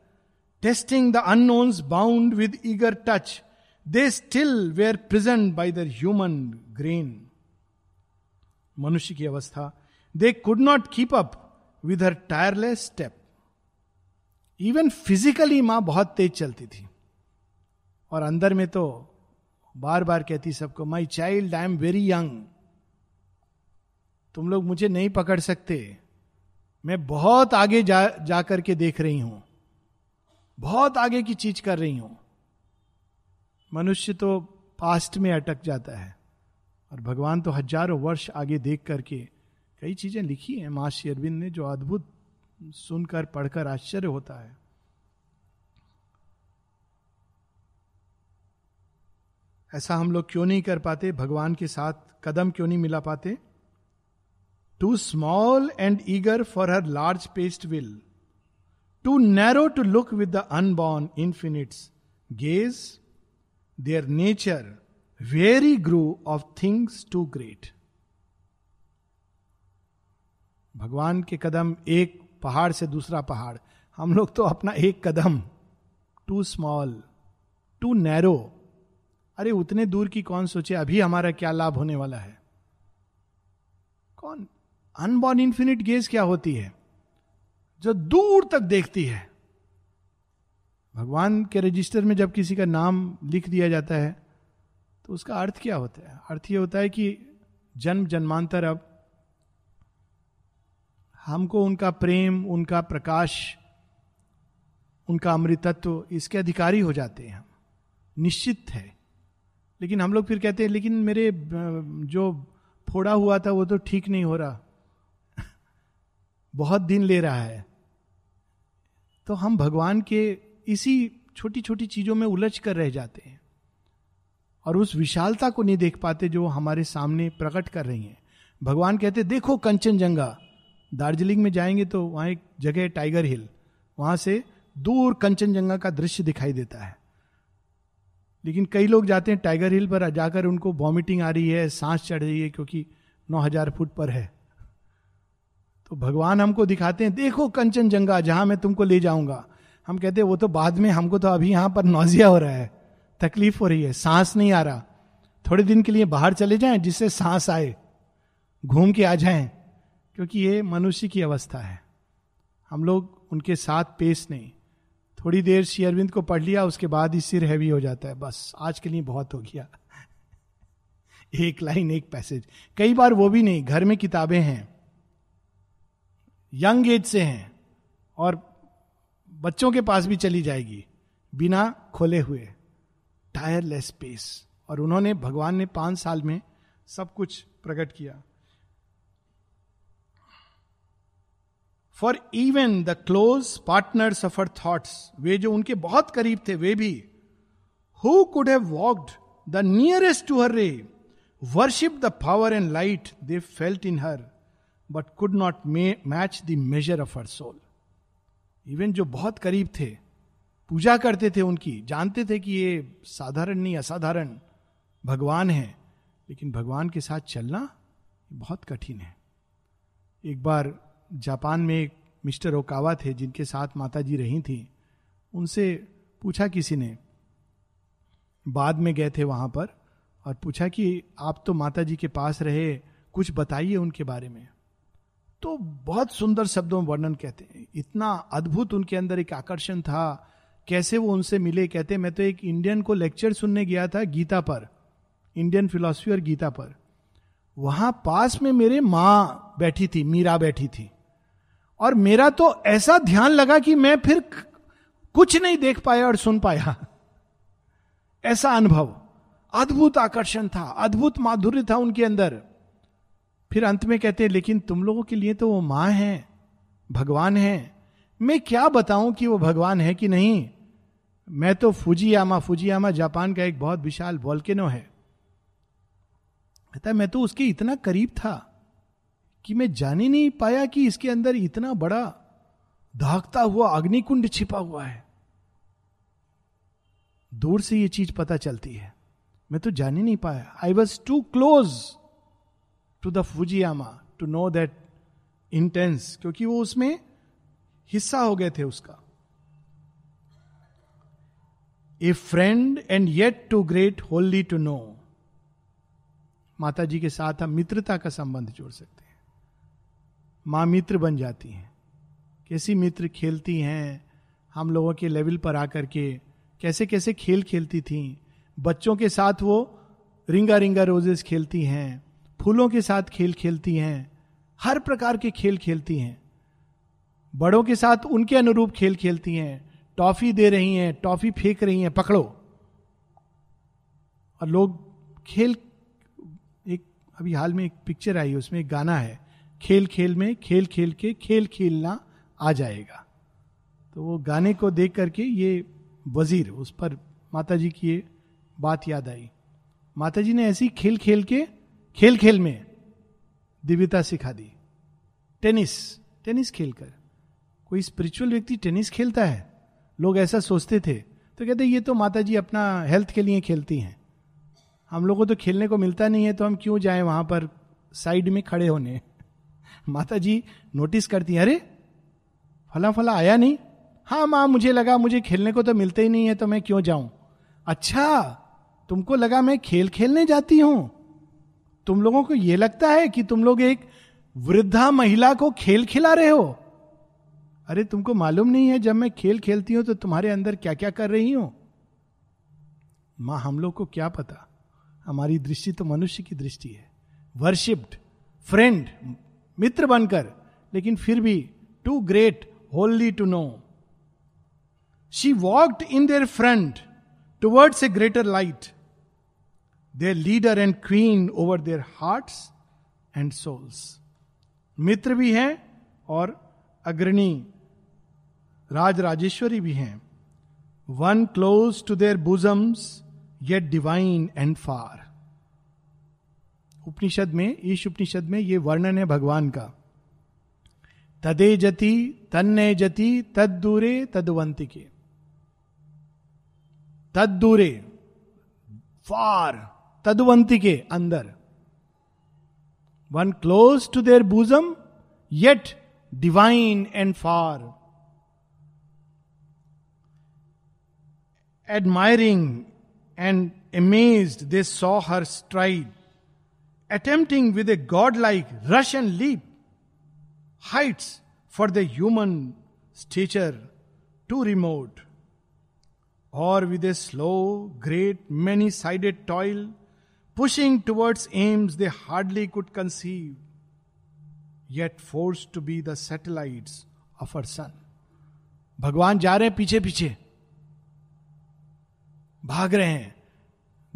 A: tasting the unknowns bound with eager touch they still were present by the human grain मनुष्य की अवस्था। They could not keep up with her tireless step even physically माँ बहुत तेज चलती थी। और अंदर में तो बार बार कहती सबको my child I am very young तुम लोग मुझे नहीं पकड़ सकते। मैं बहुत आगे जा जाकर के देख रही हूँ। बहुत आगे की चीज़ कर रही हूँ। मनुष्य तो पास्ट में अटक जाता है। और भगवान तो हज़ारों वर्ष आगे देख करके कई चीज़ें लिखी हैं। माँ अरविंद ने जो अद्भुत सुनकर, पढ़कर आश्चर्य होता है। ऐसा हम लोग क्यों नहीं कर पाते? भगवान के साथ कदम क्यों नहीं मिला पाते? Too small and eager for her large paced will too narrow to look with the unborn infinite's gaze their nature very grow of things too great भगवान के कदम एक पहाड़ से दूसरा पहाड़। हम लोग तो अपना एक कदम टू स्मॉल टू नैरो अरे उतने दूर की कौन सोचे, अभी हमारा क्या लाभ होने वाला है? कौन? अनबॉर्न इंफिनिट गेज क्या होती है? जो दूर तक देखती है। भगवान के रजिस्टर में जब किसी का नाम लिख दिया जाता है तो उसका अर्थ क्या होता है? अर्थ ये होता है कि जन्म जन्मांतर अब हमको उनका प्रेम, उनका प्रकाश, उनका अमृतत्व इसके अधिकारी हो जाते हैं हम। निश्चित है। लेकिन हम लोग फिर कहते हैं, लेकिन मेरे, जो फोड़ा हुआ था, वो तो ठीक नहीं हो रहा। बहुत दिन ले रहा है। तो हम भगवान के इसी छोटी छोटी चीज़ों में उलझ कर रह जाते हैं। और उस विशालता को नहीं देख पाते जो हमारे सामने प्रकट कर रही हैं। भगवान कहते देखो कंचनजंगा। दार्जिलिंग में जाएँगे तो वहाँ एक जगह है, टाइगर हिल। वहाँ से दूर कंचनजंगा का दृश्य दिखाई देता है। लेकिन कई लोग जाते हैं टाइगर हिल पर, जाकर उनको वॉमिटिंग आ रही है, सांस चढ़ रही है, क्योंकि 9000 फुट पर है। तो भगवान हमको दिखाते हैं, देखो कंचनजंगा, जहाँ मैं तुमको ले जाऊँगा। हम कहते हैं, वो तो बाद में हमको तो अभी यहाँ पर नौजिया हो रहा है। तकलीफ़ हो रही है, सांस नहीं आ रहा। थोड़े दिन के लिए बाहर चले जाएँ, जिससे सांस आए, घूम के आ जाएँ, क्योंकि ये मनुष्य की अवस्था है। हम लोग उनके साथ पेश नहीं। थोड़ी देर श्री अरविंद को पढ़ लिया, उसके बाद ही सिर हैवी हो जाता है, बस। आज के लिए बहुत हो गया। एक लाइन, एक पैसेज। कई बार वो भी नहीं, घर में किताबें हैं। यंग एज से हैं, और बच्चों के पास भी चली जाएगी, बिना खोले हुए। टायरलेस पेस और उन्होंने, भगवान ने पाँच साल में सब कुछ प्रकट किया। For even the close partners of her thoughts वे जो उनके बहुत करीब थे, वे भी who could have walked the nearest to her ray worship the power and light they felt in her but could not match the measure of her soul even जो बहुत करीब थे, पूजा करते थे उनकी, जानते थे कि ये साधारण नहीं, असाधारण भगवान है, लेकिन भगवान के साथ चलना बहुत कठिन है। एक बार जापान में एक मिस्टर ओकावा थे, जिनके साथ माता जी रही थी, उनसे पूछा किसी ने, बाद में गए थे वहाँ पर और पूछा कि आप तो माता जी के पास रहे, कुछ बताइए उनके बारे में। तो बहुत सुंदर शब्दों में वर्णन कहते हैं। इतना अद्भुत उनके अंदर एक आकर्षण था। कैसे वो उनसे मिले, कहते मैं तो एक इंडियन को लेक्चर सुनने गया था गीता पर इंडियन फिलोसफी और गीता पर। वहाँ पास में मेरे माँ बैठी थी, मीरा बैठी थी। और मेरा तो ऐसा ध्यान लगा कि मैं फिर कुछ नहीं देख पाया और सुन पाया। ऐसा अनुभव, अद्भुत आकर्षण था, अद्भुत माधुर्य था उनके अंदर। फिर अंत में कहते हैं, लेकिन तुम लोगों के लिए तो वो माँ है, भगवान है। मैं क्या बताऊँ कि वो भगवान है कि नहीं? मैं तो फुजियामा फुजियामा जापान का एक बहुत विशाल वॉल्केनो है। कहता मैं तो उसके इतना करीब था कि मैं जान ही नहीं पाया कि इसके अंदर इतना बड़ा धाकता हुआ अग्निकुंड छिपा हुआ है। दूर से ये चीज़ पता चलती है। मैं तो जान ही नहीं पाया। I was too close to the Fujiyama to know that intense क्योंकि वो उसमें हिस्सा हो गए थे उसका। A friend and yet too great wholly to know माता जी के साथ हम मित्रता का संबंध जोड़ सकते हैं। माँ मित्र बन जाती हैं। कैसी मित्र खेलती हैं? हम लोगों के लेवल पर आकर के कैसे कैसे खेल खेलती थी? बच्चों के साथ वो रिंगा रिंगा रोजेस खेलती हैं। फूलों के साथ खेल खेलती हैं, हर प्रकार के खेल खेलती हैं। बड़ों के साथ उनके अनुरूप खेल खेलती हैं, टॉफी दे रही हैं, टॉफी फेंक रही हैं, पकड़ो। और लोग खेल, एक, अभी हाल में एक पिक्चर आई है उसमें एक गाना है, खेल खेल में, खेल खेल के, खेल खेलना आ जाएगा। तो वो गाने को देख करके ये वज़ीर, उस पर माता जी की ये बात याद आई। माता जी ने ऐसी खेल खेल के खेल खेल में दिव्यता सिखा दी। टेनिस टेनिस खेलकर। कोई स्पिरिचुअल व्यक्ति टेनिस खेलता है? लोग ऐसा सोचते थे। तो कहते, ये तो माता जी अपना हेल्थ के लिए खेलती हैं। हम लोगों तो खेलने को मिलता नहीं है तो हम क्यों जाएँ वहाँ पर साइड में खड़े होने? माता जी नोटिस करती हैं, अरे फला फला आया नहीं? हाँ माँ, मुझे लगा, मुझे खेलने को तो मिलते ही नहीं है तो मैं क्यों जाऊँ? अच्छा तुमको लगा मैं खेल खेलने जाती हूँ। तुम लोगों को यह लगता है कि तुम लोग एक वृद्धा महिला को खेल खिला रहे हो? अरे, तुमको मालूम नहीं है, जब मैं खेल खेलती हूँ तो तुम्हारे अंदर क्या क्या कर रही हूँ? माँ, हम लोग को क्या पता? हमारी दृष्टि तो मनुष्य की दृष्टि है। वर्शिप्ड फ्रेंड मित्र बनकर, लेकिन फिर भी too great wholly to know she walked in their front towards a greater light their leader and queen over their hearts and souls मित्र भी हैं और अग्रणी राज राजेश्वरी भी हैं। One close to their bosoms yet divine and far Upanishad में, ईश उपनिषद में ये वर्णन है भगवान का। तदे जति, तन्ने जति तद दूरे तदवंतिके। तद दूरे फार तदवंतिके अंदर। One close to their bosom yet divine and far admiring and amazed, they saw her stride attempting with a godlike rush and leap heights for the human stature too remote और with a slow great many sided toil pushing towards aims they hardly could conceive yet forced to be the satellites of our sun भगवान जा रहे हैं पीछे पीछे। भाग रहे हैं।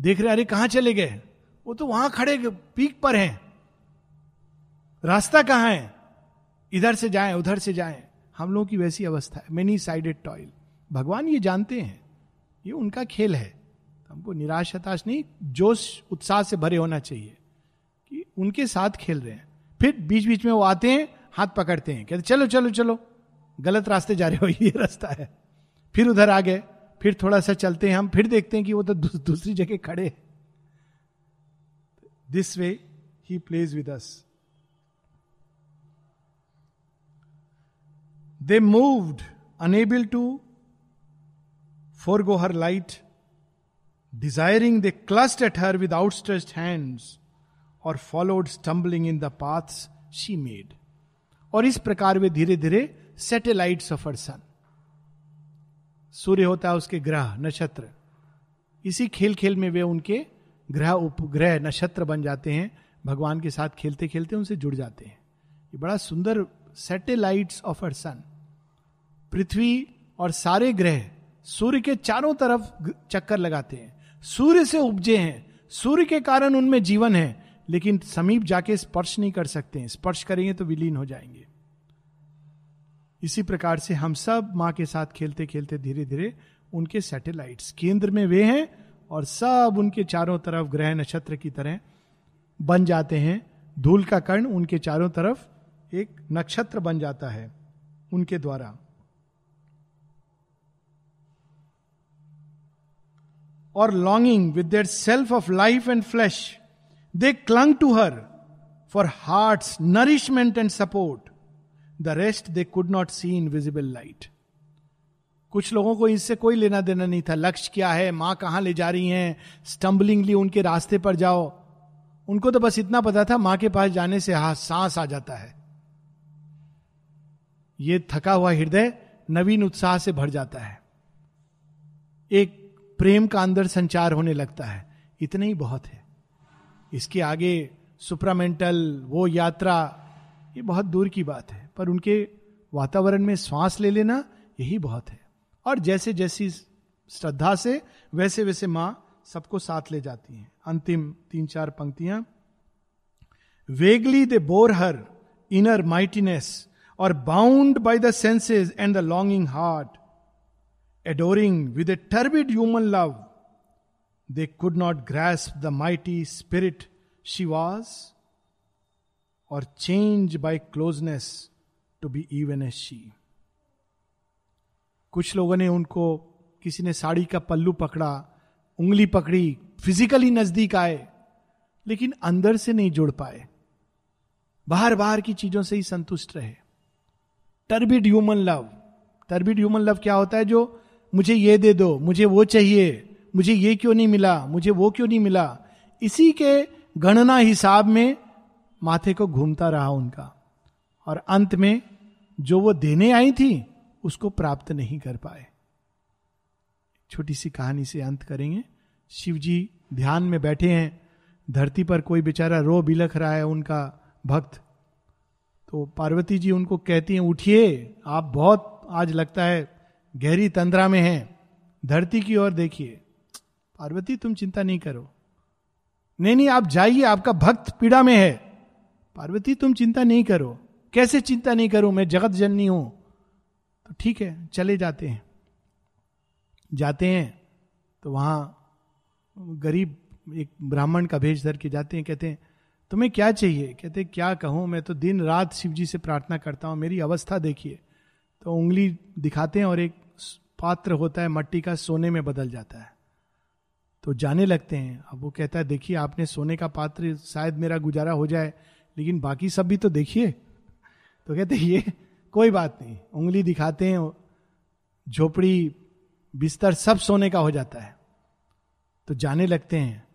A: देख रहे अरे कहाँ चले गए? वो तो वहाँ खड़े, पीक पर हैं। रास्ता कहाँ है? इधर से जाएँ, उधर से जाएँ। हम लोगों की वैसी अवस्था है। मेनी साइडेड टॉयल भगवान ये जानते हैं। ये उनका खेल है। हमको निराश हताश नहीं, जोश, उत्साह से भरे होना चाहिए कि उनके साथ खेल रहे हैं। फिर बीच बीच में वो आते हैं, हाथ पकड़ते हैं, कहते चलो चलो चलो, गलत रास्ते जा रहे हो, ये रास्ता है। फिर उधर आ गए, फिर थोड़ा सा चलते हैं हम, फिर देखते हैं कि वो तो दूसरी जगह खड़े this way he plays with us they moved unable to forgo her light desiring they clutched at her with outstretched hands और followed stumbling in the paths she made और इस प्रकार वे धीरे धीरे सेटेलाइट्स ऑफ़ अर सन सूर्य होता है उसके ग्रह, नक्षत्र। इसी खेल खेल में वे उनके ग्रह उपग्रह नक्षत्र बन जाते हैं। भगवान के साथ खेलते खेलते उनसे जुड़ जाते हैं। ये बड़ा सुंदर सेटेलाइट्स ऑफ़ अर सन पृथ्वी और सारे ग्रह सूर्य के चारों तरफ़ चक्कर लगाते हैं। सूर्य से उपजे हैं। सूर्य के कारण उनमें जीवन है, लेकिन समीप जाके स्पर्श नहीं कर सकते हैं। स्पर्श करेंगे तो विलीन हो जाएँगे। इसी प्रकार से हम सब माँ के साथ खेलते खेलते धीरे धीरे उनके सैटेलाइट्स केंद्र में वे हैं और सब उनके चारों तरफ़ ग्रह नक्षत्र की तरह बन जाते हैं। धूल का कर्ण उनके चारों तरफ़ एक नक्षत्र बन जाता है उनके द्वारा। और longing with their self of life and flesh they clung to her for heart nourishment and support the rest they could not see invisible light कुछ लोगों को इससे कोई लेना देना नहीं था। लक्ष्य क्या है? माँ कहाँ ले जा रही हैं? स्टम्बलिंगली उनके रास्ते पर जाओ। उनको तो बस इतना पता था, माँ के पास जाने से हा सांस आ जाता है। ये थका हुआ हृदय नवीन उत्साह से भर जाता है। एक प्रेम का अंदर संचार होने लगता है। इतना ही बहुत है। इसके आगे सुप्रामेंटल, वो यात्रा, ये बहुत दूर की बात है। पर उनके वातावरण में श्वास ले लेना यही बहुत है। और जैसे जैसी श्रद्धा से वैसे वैसे माँ सबको साथ ले जाती हैं। अंतिम तीन चार पंक्तियाँ। Vaguely they bore her inner mightiness और bound by the senses and the longing heart. Adoring with a turbid human love they could not grace the mighty spirit she was और change by closeness to be even a she कुछ लोगों ने उनको, किसी ने साड़ी का पल्लू पकड़ा, उंगली पकड़ी फिजिकली नज़दीक आए, लेकिन अंदर से नहीं जुड़ पाए। बाहर बाहर की चीज़ों से ही संतुष्ट रहे। Turbid human love turbid human love क्या होता है जो मुझे ये दे दो, मुझे वो चाहिए, मुझे ये क्यों नहीं मिला, मुझे वो क्यों नहीं मिला? इसी के गणना हिसाब में माथे को घूमता रहा उनका। और अंत में जो वो देने आई थी, उसको प्राप्त नहीं कर पाए। छोटी सी कहानी से अंत करेंगे। शिव जी ध्यान में बैठे हैं। धरती पर कोई बेचारा रो बिलख रहा है उनका भक्त। तो पार्वती जी उनको कहती हैं, उठिए, आप बहुत आज लगता है गहरी तंद्रा में है। धरती की ओर देखिए। पार्वती, तुम चिंता नहीं करो। नहीं नहीं, आप जाइए, आपका भक्त पीड़ा में है। पार्वती, तुम चिंता नहीं करो। कैसे चिंता नहीं करूँ? मैं जगत जननी हूँ। तो ठीक है, चले जाते हैं। जाते हैं तो वहाँ गरीब एक ब्राह्मण का भेज धर के जाते हैं, कहते हैं, तुम्हें क्या चाहिए? कहते हैं, क्या कहूँ? मैं तो दिन रात शिव जी से प्रार्थना करता हूँ। मेरी अवस्था देखिए। तो उंगली दिखाते हैं और एक पात्र होता है, मट्टी का सोने में बदल जाता है। तो जाने लगते हैं। अब वो कहता है, देखिए, आपने सोने का पात्र शायद मेरा गुजारा हो जाए, लेकिन बाकी सब भी तो देखिए। तो कहते ये कोई बात नहीं। उंगली दिखाते हैं, झोपड़ी, बिस्तर सब सोने का हो जाता है। तो जाने लगते हैं।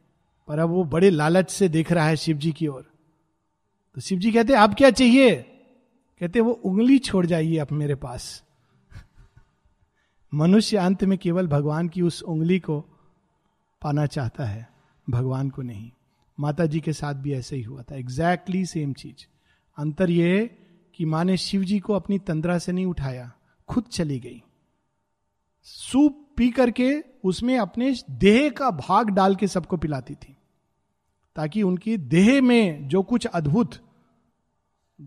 A: पर अब वो बड़े लालच से देख रहा है शिव जी की ओर। तो शिव जी कहते आप क्या चाहिए? कहते वो उंगली छोड़ जाइए आप मेरे पास। मनुष्य अंत में केवल भगवान की उस उंगली को पाना चाहता है, भगवान को नहीं। माता जी के साथ भी ऐसे ही हुआ था। एग्जैक्टली सेम चीज़। अंतर यह है कि माँ ने शिव जी को अपनी तंद्रा से नहीं उठाया, खुद चली गई। सूप पी करके उसमें अपने देह का भाग डाल के सबको पिलाती थी, ताकि उनकी देह में जो कुछ अद्भुत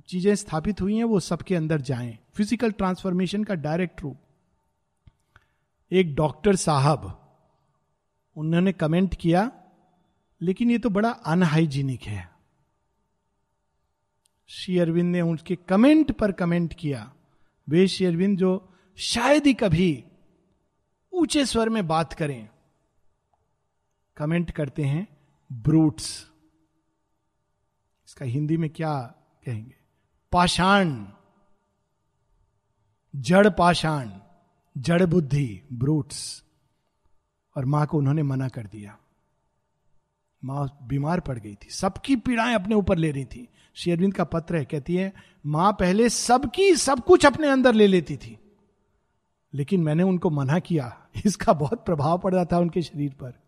A: चीज़ें स्थापित हुई हैं, वो सबके अंदर जाएँ। फ़िज़िकल ट्रांसफॉर्मेशन का डायरेक्ट रूप। एक डॉक्टर साहब। उन्होंने कमेंट किया, लेकिन ये तो बड़ा अनहाइजीनिक है। श्री अरविंद ने उनके कमेंट पर कमेंट किया, वे श्री अरविंद जो शायद ही कभी ऊँचे स्वर में बात करें। कमेंट करते हैं, ब्रूट्स। इसका हिंदी में क्या कहेंगे? पाषाण। जड़ पाषाण। जड़ बुद्धि ब्रूट्स और माँ को उन्होंने मना कर दिया। माँ बीमार पड़ गई थी। सबकी पीड़ाएँ अपने ऊपर ले रही थी। शेरविंद का पत्र है, कहती है, माँ पहले सबकी, सब कुछ अपने अंदर ले लेती थी। लेकिन मैंने उनको मना किया। इसका बहुत प्रभाव पड़ रहा था उनके शरीर पर।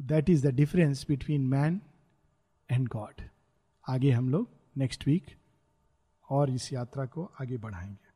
A: That is the difference between man and God आगे हम लोग नेक्स्ट वीक और इस यात्रा को आगे बढ़ाएँगे।